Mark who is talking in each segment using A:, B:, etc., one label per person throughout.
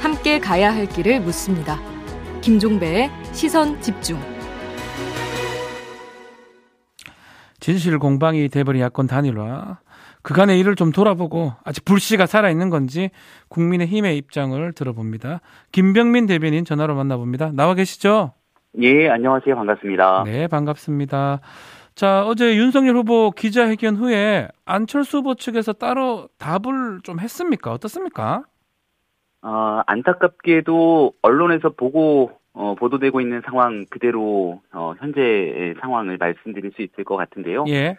A: 함께 가야 할 길을 묻습니다. 김종배의 시선 집중.
B: 진실 공방이 돼버린 야권 단일화. 그간의 일을 좀 돌아보고 아직 불씨가 살아있는 건지 국민의 힘의 입장을 들어봅니다. 김병민 대변인 전화로 만나봅니다. 나와 계시죠?
C: 예, 안녕하세요. 반갑습니다.
B: 네, 반갑습니다. 자, 어제 윤석열 후보 기자회견 후에 안철수 후보 측에서 따로 답을 좀 했습니까? 어떻습니까?
C: 어, 안타깝게도 언론에서 보고 어, 보도되고 있는 상황 그대로 어, 현재의 상황을 말씀드릴 수 있을 것 같은데요.
B: 예.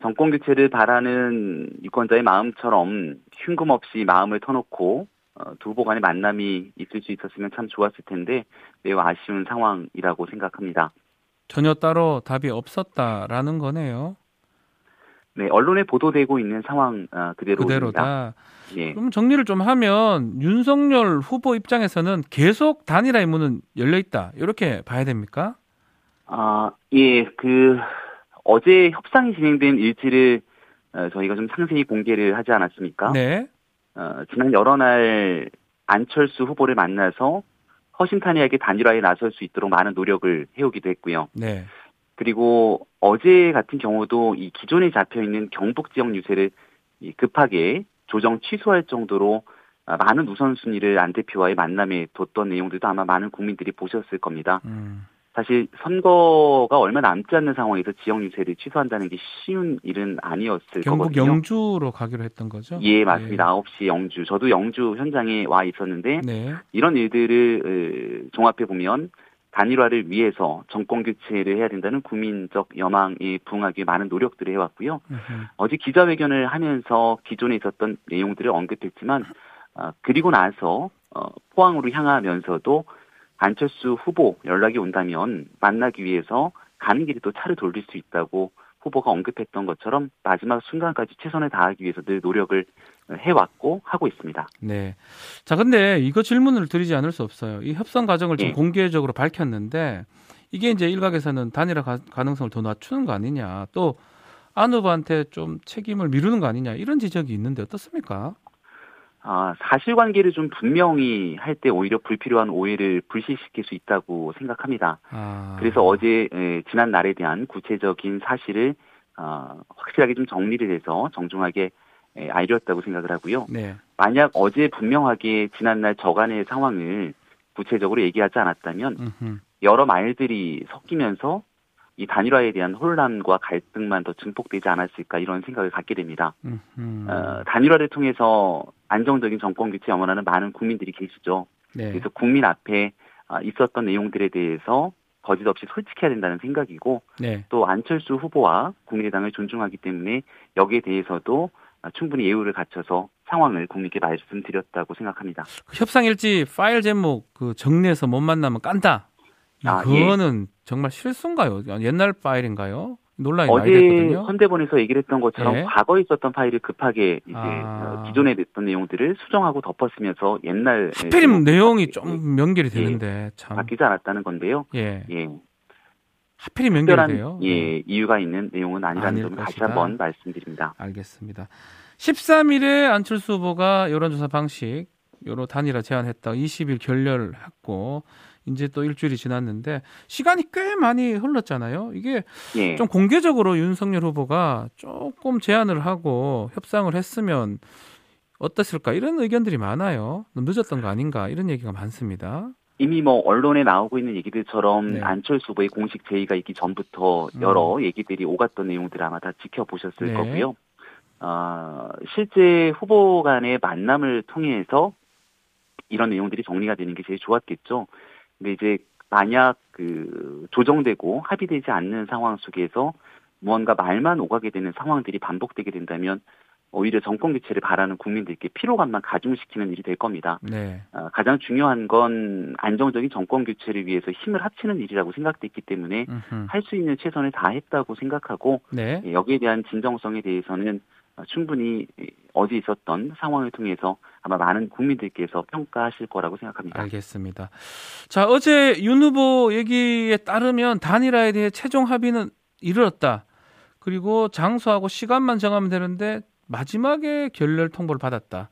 C: 정권 교체를 바라는 유권자의 마음처럼 흉금 없이 마음을 터놓고 어, 두 후보 간의 만남이 있을 수 있었으면 참 좋았을 텐데 매우 아쉬운 상황이라고 생각합니다.
B: 전혀 따로 답이 없었다라는 거네요.
C: 네, 언론에 보도되고 있는 상황 어, 그대로입니다.
B: 그대로다.
C: 예.
B: 그럼 정리를 좀 하면 윤석열 후보 입장에서는 계속 단일화 의 문은 열려 있다. 이렇게 봐야 됩니까?
C: 아, 예, 그 어제 협상이 진행된 일지를 어, 저희가 좀 상세히 공개를 하지 않았습니까?
B: 네.
C: 어, 지난 여러 날 안철수 후보를 만나서 허심탄회하게 단일화에 나설 수 있도록 많은 노력을 해오기도 했고요.
B: 네.
C: 그리고 어제 같은 경우도 이 기존에 잡혀 있는 경북 지역 유세를 이 급하게 조정 취소할 정도로 아, 많은 우선순위를 안 대표와의 만남에 뒀던 내용들도 아마 많은 국민들이 보셨을 겁니다.
B: 음.
C: 사실 선거가 얼마 남지 않는 상황에서 지역 유세를 취소한다는 게 쉬운 일은 아니었을
B: 경북
C: 거거든요.
B: 영주로 가기로 했던 거죠?
C: 예, 맞습니다. 9시 영주. 저도 영주 현장에 와 있었는데
B: 네.
C: 이런 일들을 종합해 보면 단일화를 위해서 정권 교체를 해야 된다는 국민적 여망에 부응하기 위해 많은 노력들을 해왔고요.
B: 음흠.
C: 어제 기자회견을 하면서 기존에 있었던 내용들을 언급했지만 어, 그리고 나서 어, 포항으로 향하면서도 안철수 후보 연락이 온다면 만나기 위해서 가는 길에 또 차를 돌릴 수 있다고 후보가 언급했던 것처럼 마지막 순간까지 최선을 다하기 위해서 늘 노력을 해왔고 하고 있습니다.
B: 네. 자, 근데 이거 질문을 드리지 않을 수 없어요. 이 협상 과정을 좀
C: 예.
B: 공개적으로 밝혔는데 이게 이제 일각에서는 단일화 가, 가능성을 더 낮추는 거 아니냐. 또 안 후보한테 좀 책임을 미루는 거 아니냐. 이런 지적이 있는데 어떻습니까?
C: 아, 사실관계를 좀 분명히 할 때 오히려 불필요한 오해를 불식시킬 수 있다고 생각합니다.
B: 아.
C: 그래서 어제 에, 지난 날에 대한 구체적인 사실을 어, 확실하게 좀 정리를 해서 정중하게 에, 알렸다고 생각을 하고요.
B: 네.
C: 만약 어제 분명하게 지난날 저간의 상황을 구체적으로 얘기하지 않았다면
B: 음흠.
C: 여러 말들이 섞이면서 이 단일화에 대한 혼란과 갈등만 더 증폭되지 않았을까 이런 생각을 갖게 됩니다.
B: 음흠.
C: 어, 단일화를 통해서 안정적인 정권 교체 영원하는 많은 국민들이 계시죠.
B: 네.
C: 그래서 국민 앞에 아, 있었던 내용들에 대해서 거짓 없이 솔직해야 된다는 생각이고
B: 네.
C: 또 안철수 후보와 국민의당을 존중하기 때문에 여기에 대해서도 아, 충분히 예우를 갖춰서 상황을 국민께 말씀드렸다고 생각합니다.
B: 그 협상 일지 파일 제목 그 정리해서 못 만나면 깐다.
C: 아,
B: 이거는 정말 실수인가요? 옛날 파일인가요? 논란이
C: 어제
B: 됐거든요.
C: 헌대본에서 얘기를 했던 것처럼
B: 예.
C: 과거에 있었던 파일을 급하게 이제
B: 아.
C: 어, 기존에 냈던 내용들을 수정하고 덮었으면서 옛날
B: 하필이면 내용이
C: 예.
B: 좀 연결이 되는데 참.
C: 바뀌지 않았다는 건데요.
B: 예.
C: 예,
B: 하필이면 연결돼요.
C: 예 이유가 있는 내용은 아니라는 점을 다시. 한번 말씀드립니다.
B: 알겠습니다. 13일에 안철수 후보가 여론조사 방식 여로 단일화 제안했다. 20일 결렬했고 이제 또 일주일이 지났는데 시간이 꽤 많이 흘렀잖아요. 이게
C: 예.
B: 좀 공개적으로 윤석열 후보가 조금 제안을 하고 협상을 했으면 어땠을까 이런 의견들이 많아요. 늦었던 거 아닌가 이런 얘기가 많습니다.
C: 이미 뭐 언론에 나오고 있는 얘기들처럼
B: 네.
C: 안철수 후보의 공식 제의가 있기 전부터 여러 얘기들이 오갔던 내용들을 아마 다 지켜보셨을
B: 네.
C: 거고요. 어, 실제 후보 간의 만남을 통해서 이런 내용들이 정리가 되는 게 제일 좋았겠죠. 근데 이제 만약 그 조정되고 합의되지 않는 상황 속에서 무언가 말만 오가게 되는 상황들이 반복되게 된다면 오히려 정권 교체를 바라는 국민들께 피로감만 가중시키는 일이 될 겁니다.
B: 네.
C: 어, 가장 중요한 건 안정적인 정권 교체를 위해서 힘을 합치는 일이라고 생각됐기 때문에. 할 수 있는 최선을 다했다고 생각하고
B: 네.
C: 예, 여기에 대한 진정성에 대해서는 어, 충분히 예, 어제 있었던 상황을 통해서 아마 많은 국민들께서 평가하실 거라고 생각합니다.
B: 알겠습니다. 자, 어제 윤 후보 얘기에 따르면 단일화에 대해 최종 합의는 이르렀다. 그리고 장소하고 시간만 정하면 되는데 마지막에 결렬 통보를 받았다.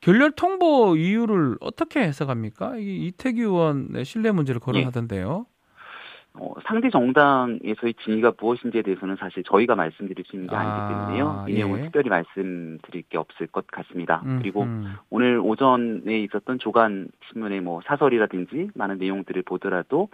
B: 결렬 통보 이유를 어떻게 해석합니까? 이 이태규 의원의 신뢰 문제를 거론하던데요.
C: 어, 상대 정당에서의 진위가 무엇인지에 대해서는 사실 저희가 말씀드릴 수 있는 게 아, 니기 때문에요. 이 내용은 예. 특별히 말씀드릴 게 없을 것 같습니다. 음, 그리고 음. 오늘 오전에 있었던 조간 신문의 뭐 사설이라든지 많은 내용들을 보더라도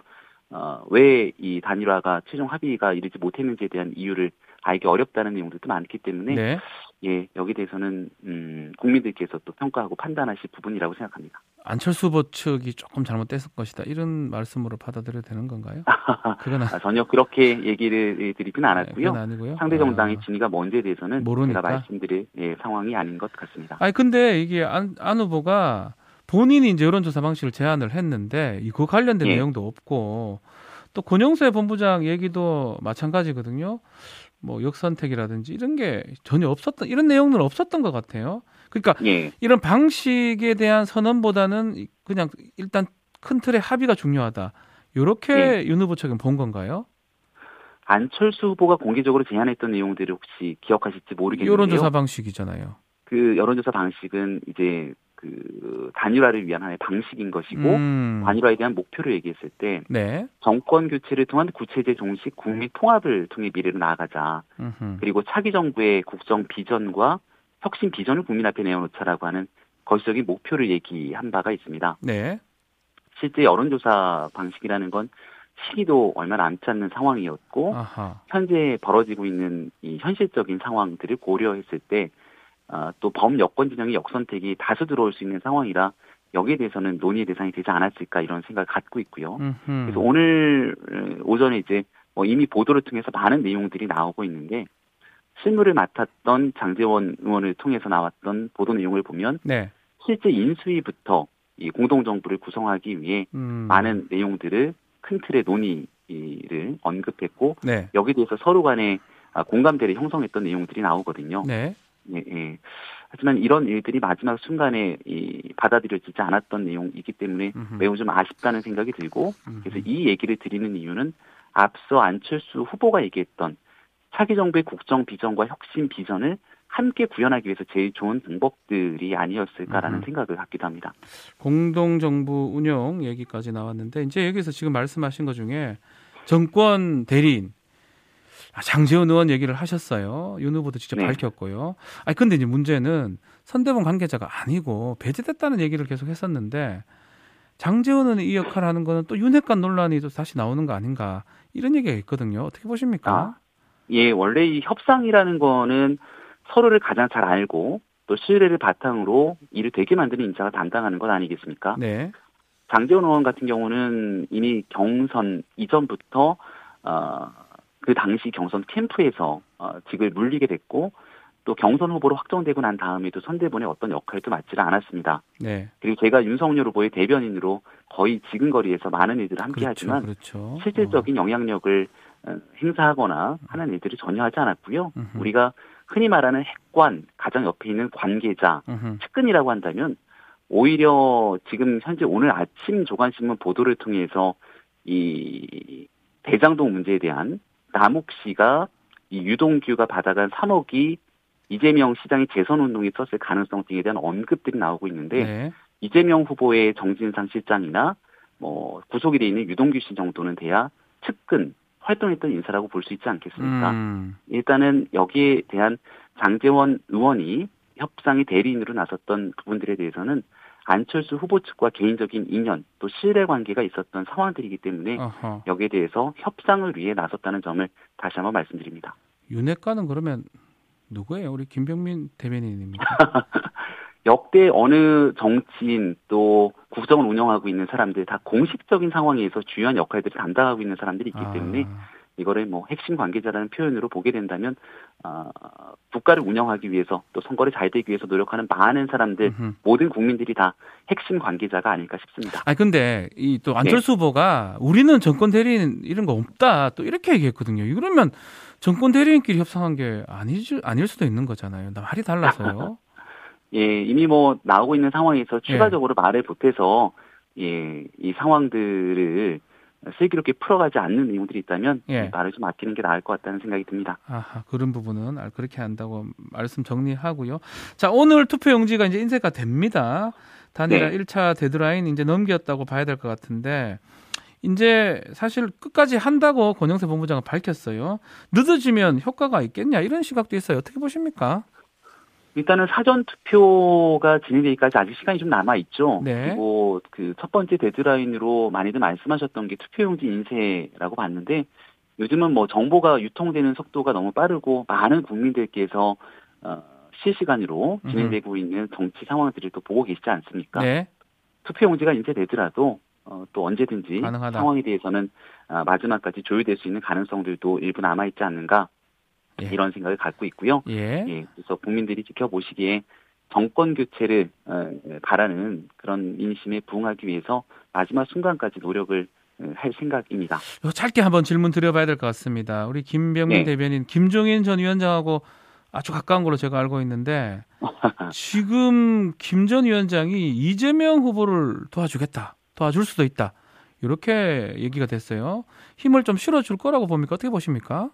C: 어, 왜 이 단일화가 최종 합의가 이르지 못했는지에 대한 이유를 알기 어렵다는 내용들도 많기 때문에 네. 예 여기 대해서는 음, 국민들께서 또 평가하고 판단하실 부분이라고 생각합니다.
B: 안철수 후보 측이 조금 잘못됐을 것이다 이런 말씀으로 받아들여야 되는 건가요?
C: 그건 아, 전혀 그렇게 얘기를 않았고요. 네, 아니고요. 상대 정당의 아. 진위가 뭔지에 대해서는 모르니까. 제가 말씀드릴 예, 상황이 아닌 것 같습니다.
B: 아니 근데 이게 안, 안 후보가 본인이 이제 여론조사 방식을 제안을 했는데 이거 관련된 예. 내용도 없고 또 권영세 본부장 얘기도 마찬가지거든요. 뭐 역선택이라든지 이런 게 전혀 없었던 이런 내용은 없었던 것 같아요. 그러니까 예. 이런 방식에 대한 선언보다는 그냥 일단 큰 틀의 합의가 중요하다. 이렇게 예. 윤 후보 측은 본 건가요?
C: 안철수 후보가 공개적으로 제안했던 내용들을 혹시 기억하실지 모르겠는데요.
B: 여론조사 방식이잖아요.
C: 그 여론조사 방식은 이제 그 단일화를 위한 하나의 방식인 것이고 음. 단일화에 대한 목표를 얘기했을 때 네. 정권 교체를 통한 구체제 종식 국민 통합을 통해 미래로 나아가자. 음흠. 그리고 차기 정부의 국정 비전과 혁신 비전을 국민 앞에 내어놓자라고 하는 거시적인 목표를 얘기한 바가 있습니다. 네. 실제 여론조사 방식이라는 건 시기도 얼마 남지 않는 상황이었고 아하. 현재 벌어지고 있는 이 현실적인 상황들을 고려했을 때 어, 또 범여권 진영의 역선택이 다수 들어올 수 있는 상황이라 여기에 대해서는 논의의 대상이 되지 않았을까 이런 생각을 갖고 있고요. 음흠. 그래서 오늘 어, 오전에 이제 뭐 이미 보도를 통해서 많은 내용들이 나오고 있는데 실무를 맡았던 장재원 의원을 통해서 나왔던 보도 내용을 보면 네. 실제 인수위부터 이 공동정부를 구성하기 위해 음. 많은 내용들을 큰 틀의 논의를 언급했고 네. 여기에 대해서 서로 간에 아, 공감대를 형성했던 내용들이 나오거든요. 네. 예, 예. 하지만 이런 일들이 마지막 순간에 이 받아들여지지 않았던 내용이기 때문에 음흠. 매우 좀 아쉽다는 생각이 들고 그래서 이 얘기를 드리는 이유는 앞서 안철수 후보가 얘기했던 차기 정부의 국정 비전과 혁신 비전을 함께 구현하기 위해서 제일 좋은 방법들이 아니었을까라는 음. 생각을 갖기도 합니다.
B: 공동 정부 운영 얘기까지 나왔는데 이제 여기서 지금 말씀하신 것 중에 정권 대리인 아, 장재원 의원 얘기를 하셨어요. 윤 후보도 직접 네. 밝혔고요. 아니 근데 이제 문제는 선대본 관계자가 아니고 배제됐다는 얘기를 계속 했었는데 의원이 이 역할을 하는 거는 또 윤핵관 논란이 또 다시 나오는 거 아닌가 이런 얘기가 있거든요. 어떻게 보십니까? 아,
C: 예, 원래 이 협상이라는 거는 서로를 가장 잘 알고 또 신뢰를 바탕으로 일을 되게 만드는 인사가 담당하는 것 아니겠습니까? 네. 장재원 의원 같은 경우는 이미 경선 이전부터 어, 그 당시 경선 캠프에서 어, 직을 물리게 됐고 또 경선 후보로 확정되고 난 다음에도 선대본의 어떤 역할도 맡지를 않았습니다. 네. 그리고 제가 윤석열 후보의 대변인으로 거의 지근거리에서 많은 일들을 함께 그렇죠, 하지만 그렇죠. 실질적인 어. 영향력을 어, 행사하거나 하는 일들을 전혀 하지 않았고요. 으흠. 우리가 흔히 말하는 핵관, 가장 옆에 있는 관계자, 으흠. 측근이라고 한다면 오히려 지금 현재 오늘 아침 조간신문 보도를 통해서 이 대장동 문제에 대한 남욱 씨가 이 유동규가 받아간 3억이 이재명 시장이 재선 운동에 썼을 가능성 등에 대한 언급들이 나오고 있는데 네. 이재명 후보의 정진상 실장이나 뭐 구속이 돼 있는 유동규 씨 정도는 돼야 측근 활동했던 인사라고 볼 수 있지 않겠습니까? 음. 일단은 여기에 대한 장재원 의원이 협상의 대리인으로 나섰던 부분들에 대해서는 안철수 후보 측과 개인적인 인연 또 신뢰 관계가 있었던 상황들이기 때문에 어허. 여기에 대해서 협상을 위해 나섰다는 점을 다시 한번 말씀드립니다.
B: 윤핵관은 그러면 누구예요? 우리 김병민 대변인입니까?
C: 역대 어느 정치인 또 국정을 운영하고 있는 사람들 다 공식적인 상황에서 주요한 역할들을 담당하고 있는 사람들이 있기 아. 때문에 이거를 뭐 핵심 관계자라는 표현으로 보게 된다면 어, 국가를 운영하기 위해서 또 선거를 잘 되기 위해서 노력하는 많은 사람들 음흠. 모든 국민들이 다 핵심 관계자가 아닐까 싶습니다.
B: 아 근데 이 또 안철수 네. 후보가 우리는 정권 대리인 이런 거 없다 또 이렇게 얘기했거든요. 이러면 정권 대리인끼리 협상한 게 아닐 아닐 수도 있는 거잖아요. 나 말이 달라서요.
C: 예, 이미 뭐 나오고 있는 상황에서 추가적으로 예. 말을 보태서 예, 이 상황들을 슬기롭게 풀어가지 않는 내용들이 있다면
B: 예.
C: 말을 좀 아끼는 게 나을 것 같다는 생각이 듭니다.
B: 아하, 그런 부분은 아, 그렇게 한다고 말씀 정리하고요. 자, 오늘 투표 용지가 이제 인쇄가 됩니다. 단일화
C: 네.
B: 1차 데드라인 이제 넘겼다고 봐야 될 것 같은데 이제 사실 끝까지 한다고 권영세 본부장은 밝혔어요. 늦어지면 효과가 있겠냐 이런 시각도 있어요. 어떻게 보십니까?
C: 일단은 사전 투표가 진행되기까지 아직 시간이 좀 남아 있죠.
B: 네.
C: 그리고 그 첫 번째 데드라인으로 많이들 말씀하셨던 게 투표용지 인쇄라고 봤는데 요즘은 뭐 정보가 유통되는 속도가 너무 빠르고 많은 국민들께서 어, 실시간으로 진행되고 있는 정치 상황들을 또 보고 계시지 않습니까?
B: 네.
C: 투표용지가 인쇄되더라도 어, 또 언제든지
B: 가능하다.
C: 상황에 대해서는 아, 마지막까지 조율될 수 있는 가능성들도 일부 남아 있지 않는가
B: 예.
C: 이런 생각을 갖고 있고요.
B: 예.
C: 예, 그래서 국민들이 지켜보시기에 정권 교체를 어, 바라는 그런 민심에 부응하기 위해서 마지막 순간까지 노력을 어, 할 생각입니다.
B: 요 짧게 한번 질문 드려봐야 될 것 같습니다. 우리 김병민
C: 네.
B: 대변인, 김종인 전 위원장하고 아주 가까운 걸로 제가 알고 있는데 지금 김 전 위원장이 이재명 후보를 도와주겠다, 도와줄 수도 있다 이렇게 얘기가 됐어요. 힘을 좀 실어줄 거라고 봅니까? 어떻게 보십니까?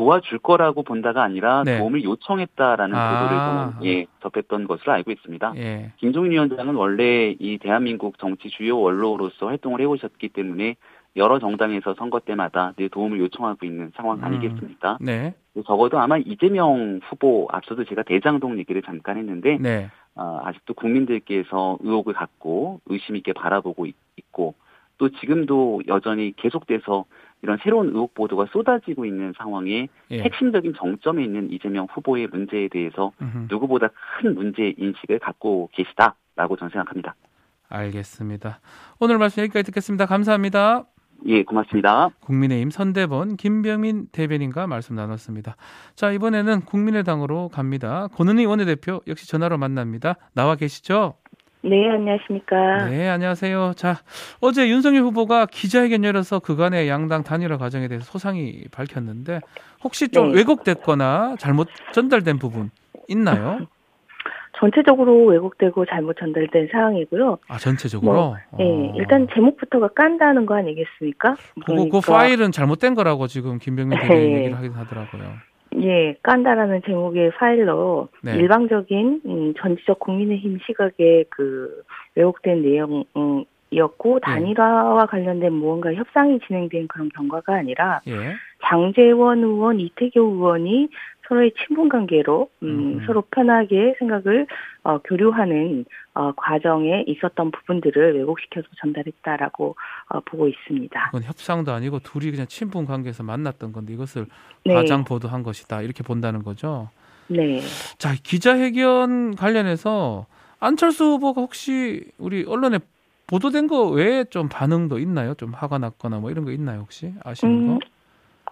C: 도와줄 거라고 본다가 아니라
B: 네.
C: 도움을 요청했다라는
B: 아.
C: 보도를 좀, 예, 접했던 것으로 알고 있습니다.
B: 예,
C: 김종인 위원장은 원래 이 대한민국 정치 주요 원로로서 활동을 해오셨기 때문에 여러 정당에서 선거 때마다 늘 도움을 요청하고 있는 상황
B: 음.
C: 아니겠습니까?
B: 네,
C: 적어도 아마 이재명 후보 앞서도 제가 대장동 얘기를 잠깐 했는데
B: 네,
C: 아, 아직도 국민들께서 의혹을 갖고 의심 있게 바라보고 있, 고 또 지금도 여전히 계속돼서 이런 새로운 의혹 보도가 쏟아지고 있는 상황에
B: 예.
C: 핵심적인 정점에 있는 이재명 후보의 문제에 대해서
B: 음흠.
C: 누구보다 큰 문제 인식을 갖고 계시다라고 저는 생각합니다.
B: 알겠습니다. 오늘 말씀 여기까지 듣겠습니다. 감사합니다.
C: 예, 고맙습니다.
B: 국민의힘 선대본 김병민 대변인과 말씀 나눴습니다. 자 이번에는 국민의당으로 갑니다. 권은희 원내대표 역시 전화로 만납니다. 나와 계시죠?
D: 네, 안녕하십니까.
B: 네, 안녕하세요. 자, 어제 윤석열 후보가 기자회견 열어서 그간의 양당 단일화 과정에 대해서 소상히 밝혔는데 혹시 좀
D: 네.
B: 왜곡됐거나 잘못 전달된 부분 있나요?
D: 전체적으로 왜곡되고 잘못 전달된 사항이고요.
B: 아, 전체적으로?
D: 뭐, 예,
B: 어.
D: 일단 제목부터가 깐다는 거 아니겠습니까?
B: 그
D: 그러니까,
B: 파일은 잘못된 거라고 지금 김병민 대변인
D: 네.
B: 얘기를 하긴 하더라고요.
D: 예, 깐다라는 제목의 파일로
B: 네.
D: 일방적인 음, 전지적 국민의힘 시각의 그 왜곡된 내용이었고
B: 네.
D: 단일화와 관련된 무언가 협상이 진행된 그런 경과가 아니라
B: 예.
D: 장재원 의원, 이태교 의원이 서로의 친분 관계로 음,
B: 음.
D: 서로 편하게 생각을 어, 교류하는 어, 과정에 있었던 부분들을 왜곡시켜서 전달했다라고 어, 보고 있습니다.
B: 그건 협상도 아니고 둘이 그냥 친분 관계에서 만났던 건데 이것을
D: 네,
B: 과장 보도한 것이다. 이렇게 본다는 거죠.
D: 네.
B: 자, 기자회견 관련해서 안철수 후보가 혹시 우리 언론에 보도된 거 외에 좀 반응도 있나요? 좀 화가 났거나 뭐 이런 거 있나요, 혹시? 아시는 거?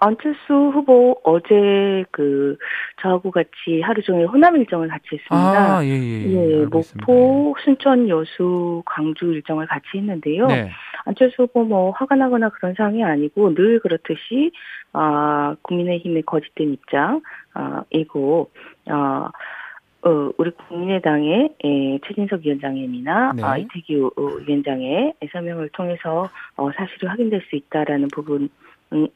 D: 음, 안철수 후보 어제 그 저하고 같이 하루 종일 호남 일정을 같이 했습니다.
B: 아, 예, 예. 예.
D: 예,
B: 있습니다.
D: 목포, 순천, 여수, 광주 일정을 같이 했는데요.
B: 네.
D: 안철수 후보 뭐 화가 나거나 그런 상황이 아니고 늘 그렇듯이 아 국민의힘의 거짓된 입장 아 이고 아 어, 우리 국민의당의 에, 최진석 위원장님이나
B: 네.
D: 아, 이태규 어, 위원장의 서명을 통해서 어, 사실이 확인될 수 있다라는 부분의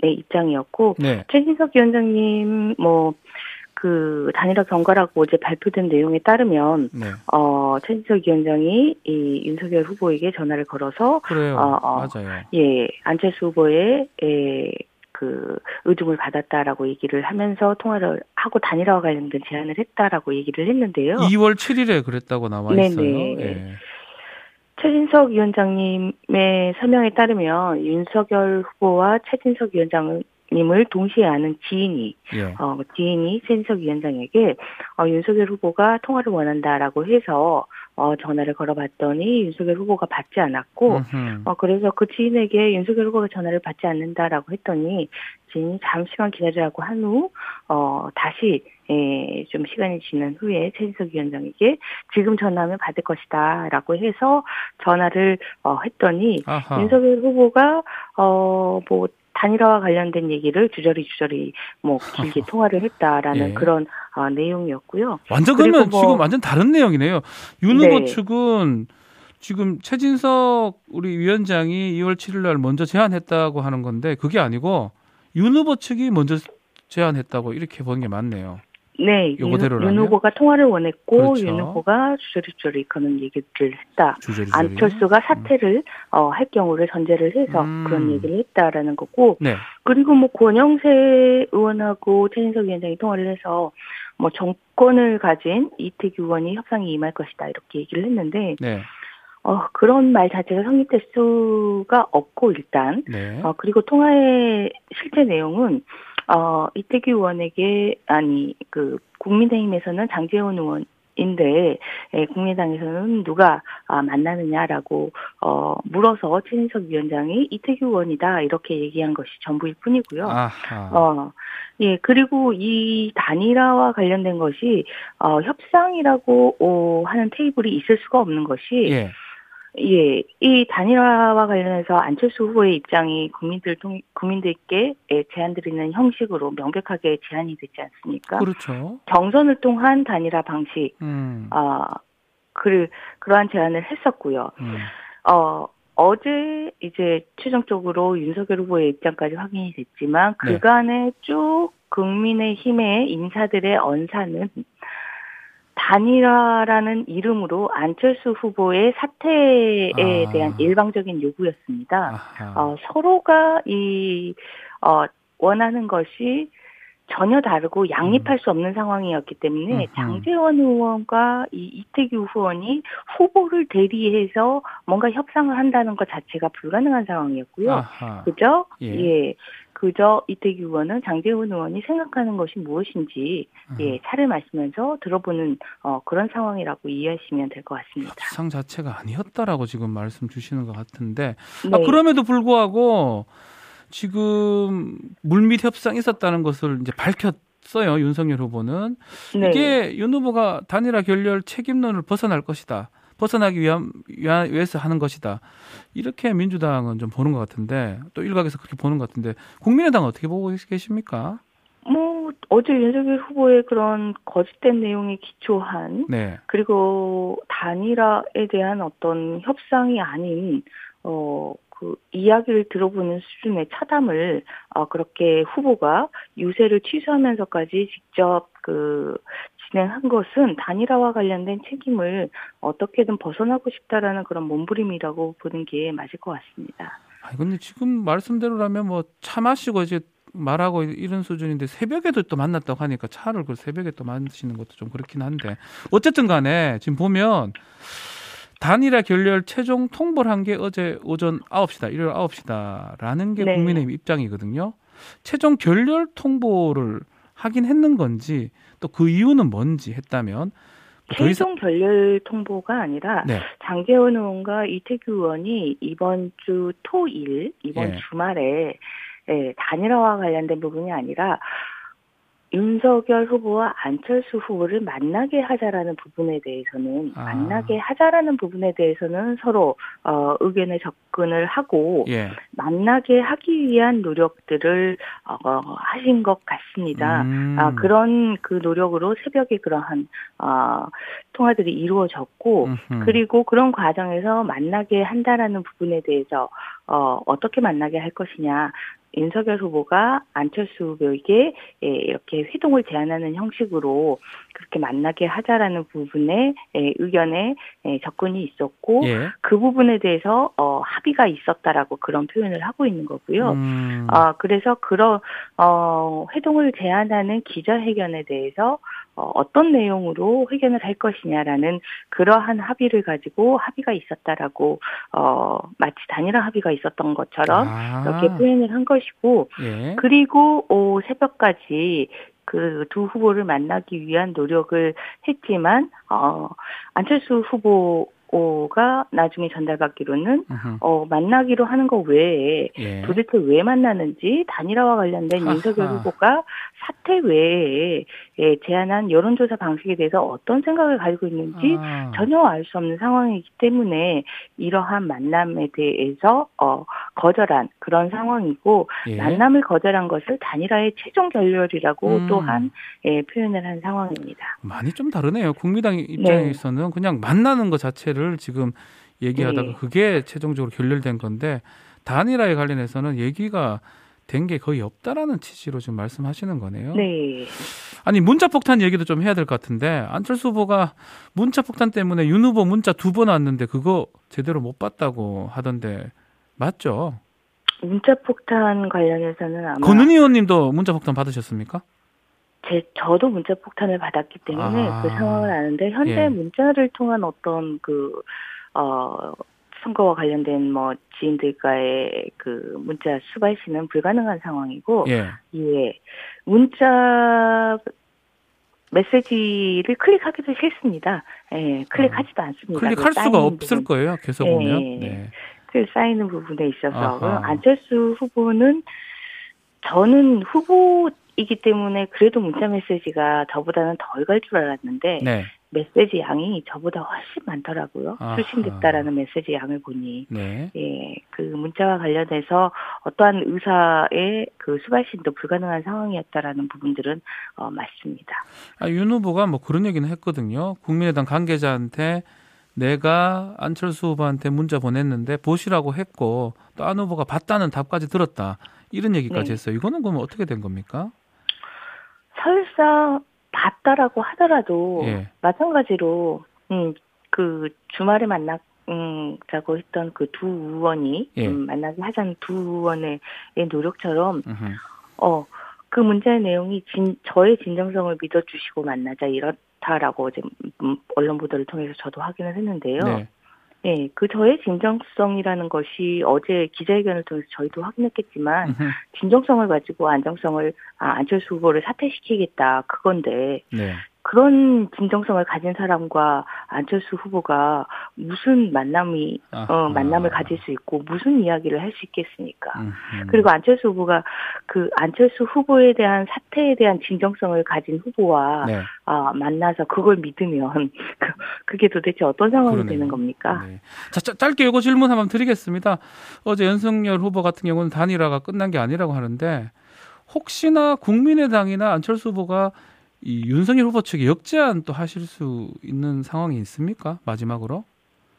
D: 입장이었고
B: 네.
D: 최진석 위원장님 뭐그 단일화 경과라고 어제 발표된 내용에 따르면
B: 네.
D: 어 최진석 위원장이 이 윤석열 후보에게 전화를 걸어서
B: 그래요.
D: 어, 어.
B: 맞아요.
D: 예, 안철수 후보의 에, 그 의중을 받았다라고 얘기를 하면서 통화를 하고 단일화와 관련된 제안을 했다라고 얘기를 했는데요.
B: 2월 7일에 그랬다고 나와
D: 네네.
B: 있어요. 예.
D: 최진석 위원장님의 설명에 따르면 윤석열 후보와 최진석 위원장님을 동시에 아는 지인이
B: 예.
D: 어, 지인이 최진석 위원장에게 어, 윤석열 후보가 통화를 원한다라고 해서 어, 전화를 걸어봤더니 윤석열 후보가 받지 않았고. 어, 그래서 그 지인에게 윤석열 후보가 전화를 받지 않는다라고 했더니 지인이 잠시만 기다리라고 한 후, 어, 다시, 에, 좀 시간이 지난 후에 최진석 위원장에게 지금 전화하면 받을 것이다 라고 해서 전화를, 어, 했더니
B: 아하.
D: 윤석열 후보가, 어, 뭐, 단일화와 관련된 얘기를 주저리 주저리 뭐 길게 통화를 했다라는
B: 예.
D: 그런 어, 내용이었고요.
B: 완전 그러면
D: 뭐-
B: 지금 완전 다른 내용이네요. 윤 후보
D: 네.
B: 측은 지금 최진석 우리 위원장이 2월 7일 날 먼저 제안했다고 하는 건데 그게 아니고 윤 후보 측이 먼저 제안했다고 이렇게 보는 게 맞네요.
D: 네, 윤,
B: 요거대로라면?
D: 윤 후보가 통화를 원했고
B: 그렇죠.
D: 윤 후보가 주저리주저리 그런 얘기를 했다.
B: 주저리주저리.
D: 안철수가 사퇴를 어, 할 경우를 전제를 해서
B: 음.
D: 그런 얘기를 했다라는 거고
B: 네.
D: 그리고 뭐 권영세 의원하고 최진석 위원장이 통화를 해서 뭐 정권을 가진 이태규 의원이 협상에 임할 것이다 이렇게 얘기를 했는데
B: 네.
D: 어, 그런 말 자체가 성립될 수가 없고 일단
B: 네.
D: 어, 그리고 통화의 실제 내용은 어, 이태규 의원에게 아니 그 국민의힘에서는 장재원 의원 인데 예, 국민당에서는 누가 아, 만나느냐라고 어, 물어서 최진석 위원장이 이태규 의원이다 이렇게 얘기한 것이 전부일 뿐이고요.
B: 아하.
D: 어, 예, 그리고 이 단일화와 관련된 것이, 어, 협상이라고, 어, 하는 테이블이 있을 수가 없는 것이,
B: 예.
D: 예, 이 단일화와 관련해서 안철수 후보의 입장이 국민들 통, 국민들께 예, 제안드리는 형식으로 명백하게 제안이 되지 않습니까?
B: 그렇죠.
D: 경선을 통한 단일화 방식,
B: 음.
D: 아, 그, 그러한 제안을 했었고요.
B: 음.
D: 어, 어제 이제 최종적으로 윤석열 후보의 입장까지 확인이 됐지만
B: 네.
D: 그간에 쭉 국민의힘의 인사들의 언사는 단일화라는 이름으로 안철수 후보의 사퇴에
B: 아.
D: 대한 일방적인 요구였습니다.
B: 아하.
D: 어, 서로가 이 어, 원하는 것이 전혀 다르고 양립할 수 없는 상황이었기 때문에
B: 음흠.
D: 장재원 의원과 이 이태규 의원이 후보를 대리해서 뭔가 협상을 한다는 것 자체가 불가능한 상황이었고요.
B: 아하.
D: 그죠?
B: 예.
D: 예. 그저 이태규 의원은 장재원 의원이 생각하는 것이 무엇인지
B: 음.
D: 예, 차를 마시면서 들어보는 어, 그런 상황이라고 이해하시면 될 것 같습니다.
B: 협상 자체가 아니었다라고 지금 말씀 주시는 것 같은데
D: 네.
B: 아, 그럼에도 불구하고 지금 물밑 협상 있었다는 것을 이제 밝혔어요 윤석열 후보는
D: 네.
B: 이게 윤 후보가 단일화 결렬 책임론을 벗어날 것이다 벗어나기 위함 위해서 하는 것이다 이렇게 민주당은 좀 보는 것 같은데 또 일각에서 그렇게 보는 것 같은데 국민의당 은 어떻게 보고 계십니까?
D: 뭐 어제 윤석열 후보의 그런 거짓된 내용에 기초한
B: 네,
D: 그리고 단일화에 대한 어떤 협상이 아닌 어. 그 이야기를 들어보는 수준의 차담을 어 그렇게 후보가 유세를 취소하면서까지 직접 그 진행한 것은 단일화와 관련된 책임을 어떻게든 벗어나고 싶다라는 그런 몸부림이라고 보는 게 맞을 것 같습니다.
B: 아 근데 지금 말씀대로라면 뭐 차 마시고 이제 말하고 이런 수준인데 새벽에도 또 만났다고 하니까 차를 그 새벽에 또 마시는 것도 좀 그렇긴 한데 어쨌든 간에 지금 보면 단일화 결렬 최종 통보를 한게 어제 오전 9시다. 일요일 9시다라는 게
D: 네.
B: 국민의힘 입장이거든요. 최종 결렬 통보를 하긴 했는 건지 또 그 이유는 뭔지 했다면 더 이상
D: 최종 결렬 통보가 아니라
B: 네.
D: 장재원 의원과 이태규 의원이 이번 주 토일 이번
B: 예.
D: 주말에 예, 단일화와 관련된 부분이 아니라 윤석열 후보와 안철수 후보를 만나게 하자라는 부분에 대해서는
B: 아.
D: 만나게 하자라는 부분에 대해서는 서로 어, 의견에 접근을 하고
B: 예.
D: 만나게 하기 위한 노력들을 어, 하신 것 같습니다.
B: 음.
D: 아, 그런 그 노력으로 새벽에 그러한, 어, 통화들이 이루어졌고,
B: 음흠.
D: 그리고 그런 과정에서 만나게 한다라는 부분에 대해서, 어, 어떻게 만나게 할 것이냐. 윤석열 후보가 안철수 후보에게 예, 이렇게 회동을 제안하는 형식으로 그렇게 만나게 하자라는 부분에 예, 의견에 예, 접근이 있었고
B: 예.
D: 그 부분에 대해서 어, 합의가 있었다라고 그런 표현을 하고 있는 거고요.
B: 음.
D: 아, 그래서 그런, 어, 회동을 제안하는 기자회견에 대해서 어, 어떤 내용으로 회견을 할 것이냐라는 그러한 합의를 가지고 합의가 있었다라고, 어, 마치 단일화 합의가 있었던 것처럼
B: 아.
D: 이렇게 표현을 한 것이고,
B: 예.
D: 그리고, 오, 새벽까지 그 두 후보를 만나기 위한 노력을 했지만, 어, 안철수 후보 가 나중에 전달받기로는. 어, 만나기로 하는 거 외에
B: 예.
D: 도대체 왜 만나는지 단일화와 관련된. 윤석열 후보가 사퇴 외에 예, 제안한 여론조사 방식에 대해서 어떤 생각을 가지고 있는지
B: 아.
D: 전혀 알 수 없는 상황이기 때문에 이러한 만남에 대해서 어, 거절한 그런 상황이고
B: 예.
D: 만남을 거절한 것을 단일화의 최종 결렬이라고
B: 음.
D: 또한 예, 표현을 한 상황입니다.
B: 많이 좀 다르네요. 국민당 입장에서는 그냥 만나는 것 자체를 지금 얘기하다가
D: 네.
B: 그게 최종적으로 결렬된 건데 단일화에 관련해서는 얘기가 된 게 거의 없다라는 취지로 지금 말씀하시는 거네요.
D: 네.
B: 아니 문자 폭탄 얘기도 좀 해야 될 것 같은데 안철수 후보가 문자 폭탄 때문에 윤 후보 문자 두 번 왔는데 그거 제대로 못 봤다고 하던데 맞죠?
D: 문자 폭탄 관련해서는 아마
B: 권은 의원님도 문자 폭탄 받으셨습니까?
D: 제 저도 문자 폭탄을 받았기 때문에
B: 아.
D: 그 상황을 아는데 현재
B: 예.
D: 문자를 통한 어떤 그 어 선거와 관련된 뭐 지인들과의 그 문자 수발시는 불가능한 상황이고
B: 예.
D: 예 문자 메시지를 클릭하기도 싫습니다. 예 클릭하지도 않습니다.
B: 클릭할
D: 그
B: 수가 없을. 거예요. 계속
D: 예.
B: 보면. 네.
D: 그 쌓이는 부분에 있어서
B: 아하.
D: 안철수 후보는 저는 후보이기 때문에 그래도 문자 메시지가 저보다는 덜 갈 줄 알았는데
B: 네.
D: 메시지 양이 저보다 훨씬 많더라고요.
B: 아하.
D: 수신됐다라는 메시지 양을 보니
B: 네.
D: 예, 그 문자와 관련해서 어떠한 의사의 그 수발신도 불가능한 상황이었다라는 부분들은 어, 맞습니다.
B: 아, 윤 후보가 뭐 그런 얘기는 했거든요. 국민의당 관계자한테 내가 안철수 후보한테 문자 보냈는데 보시라고 했고 또 안 후보가 봤다는 답까지 들었다. 이런 얘기까지
D: 네.
B: 했어요. 이거는 그러면 어떻게 된 겁니까?
D: 설사 봤다라고 하더라도
B: 예.
D: 마찬가지로 음, 그 주말에 만나 음, 자고 했던 그 두 의원이
B: 예.
D: 음, 만나게 하자는 두 의원의 노력처럼. 어, 그 문자의 내용이 진, 저의 진정성을 믿어주시고 만나자 이렇다라고 어제 음, 언론 보도를 통해서 저도 확인을 했는데요.
B: 네.
D: 예, 그 저의 진정성이라는 것이 어제 기자회견을 통해서 저희도 확인했겠지만. 진정성을 가지고 안정성을 아, 안철수 후보를 사퇴시키겠다 그건데
B: 네.
D: 그런 진정성을 가진 사람과 안철수 후보가 무슨 만남이
B: 아하.
D: 어, 만남을 가질 수 있고 무슨 이야기를 할 수 있겠습니까?
B: 음흠.
D: 그리고 안철수 후보가 그 안철수 후보에 대한 사태에 대한 진정성을 가진 후보와
B: 네.
D: 아, 만나서 그걸 믿으면 그, 그게 도대체 어떤 상황이
B: 그러네요.
D: 되는 겁니까?
B: 네. 자, 짜- 짧게 이거 질문 한번 드리겠습니다. 어제 윤석열 후보 같은 경우는 단일화가 끝난 게 아니라고 하는데 혹시나 국민의당이나 안철수 후보가 이 윤석열 후보 측에 역제안 또 하실 수 있는 상황이 있습니까? 마지막으로?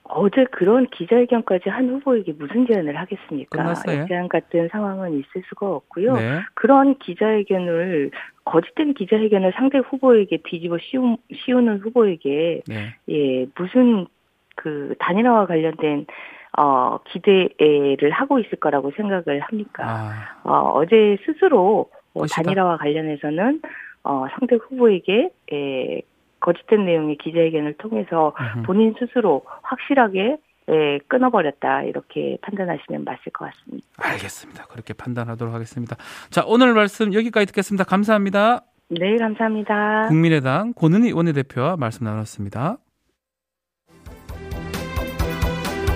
D: 어제 그런 기자회견까지 한 후보에게 무슨 제안을 하겠습니까?
B: 끝났어요?
D: 제안 같은 상황은 있을 수가 없고요.
B: 네.
D: 그런 기자회견을 거짓된 기자회견을 상대 후보에게 뒤집어 씌우, 씌우는 후보에게
B: 네.
D: 예 무슨 그 단일화와 관련된 어 기대를 하고 있을 거라고 생각을 합니까?
B: 아,
D: 어, 어제 스스로 어,
B: 것이다.
D: 단일화와 관련해서는 어, 상대 후보에게 에, 거짓된 내용의 기자회견을 통해서. 본인 스스로 확실하게 에, 끊어버렸다 이렇게 판단하시면 맞을 것 같습니다.
B: 알겠습니다. 그렇게 판단하도록 하겠습니다. 자, 오늘 말씀 여기까지 듣겠습니다. 감사합니다.
D: 네, 감사합니다.
B: 국민의당 고은희 원내대표와 말씀 나눴습니다.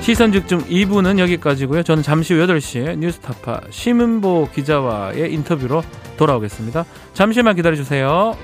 B: 시선 집중 2부는 여기까지고요. 저는 잠시 후 8시에 뉴스타파 심은보 기자와의 인터뷰로 돌아오겠습니다. 잠시만 기다려주세요.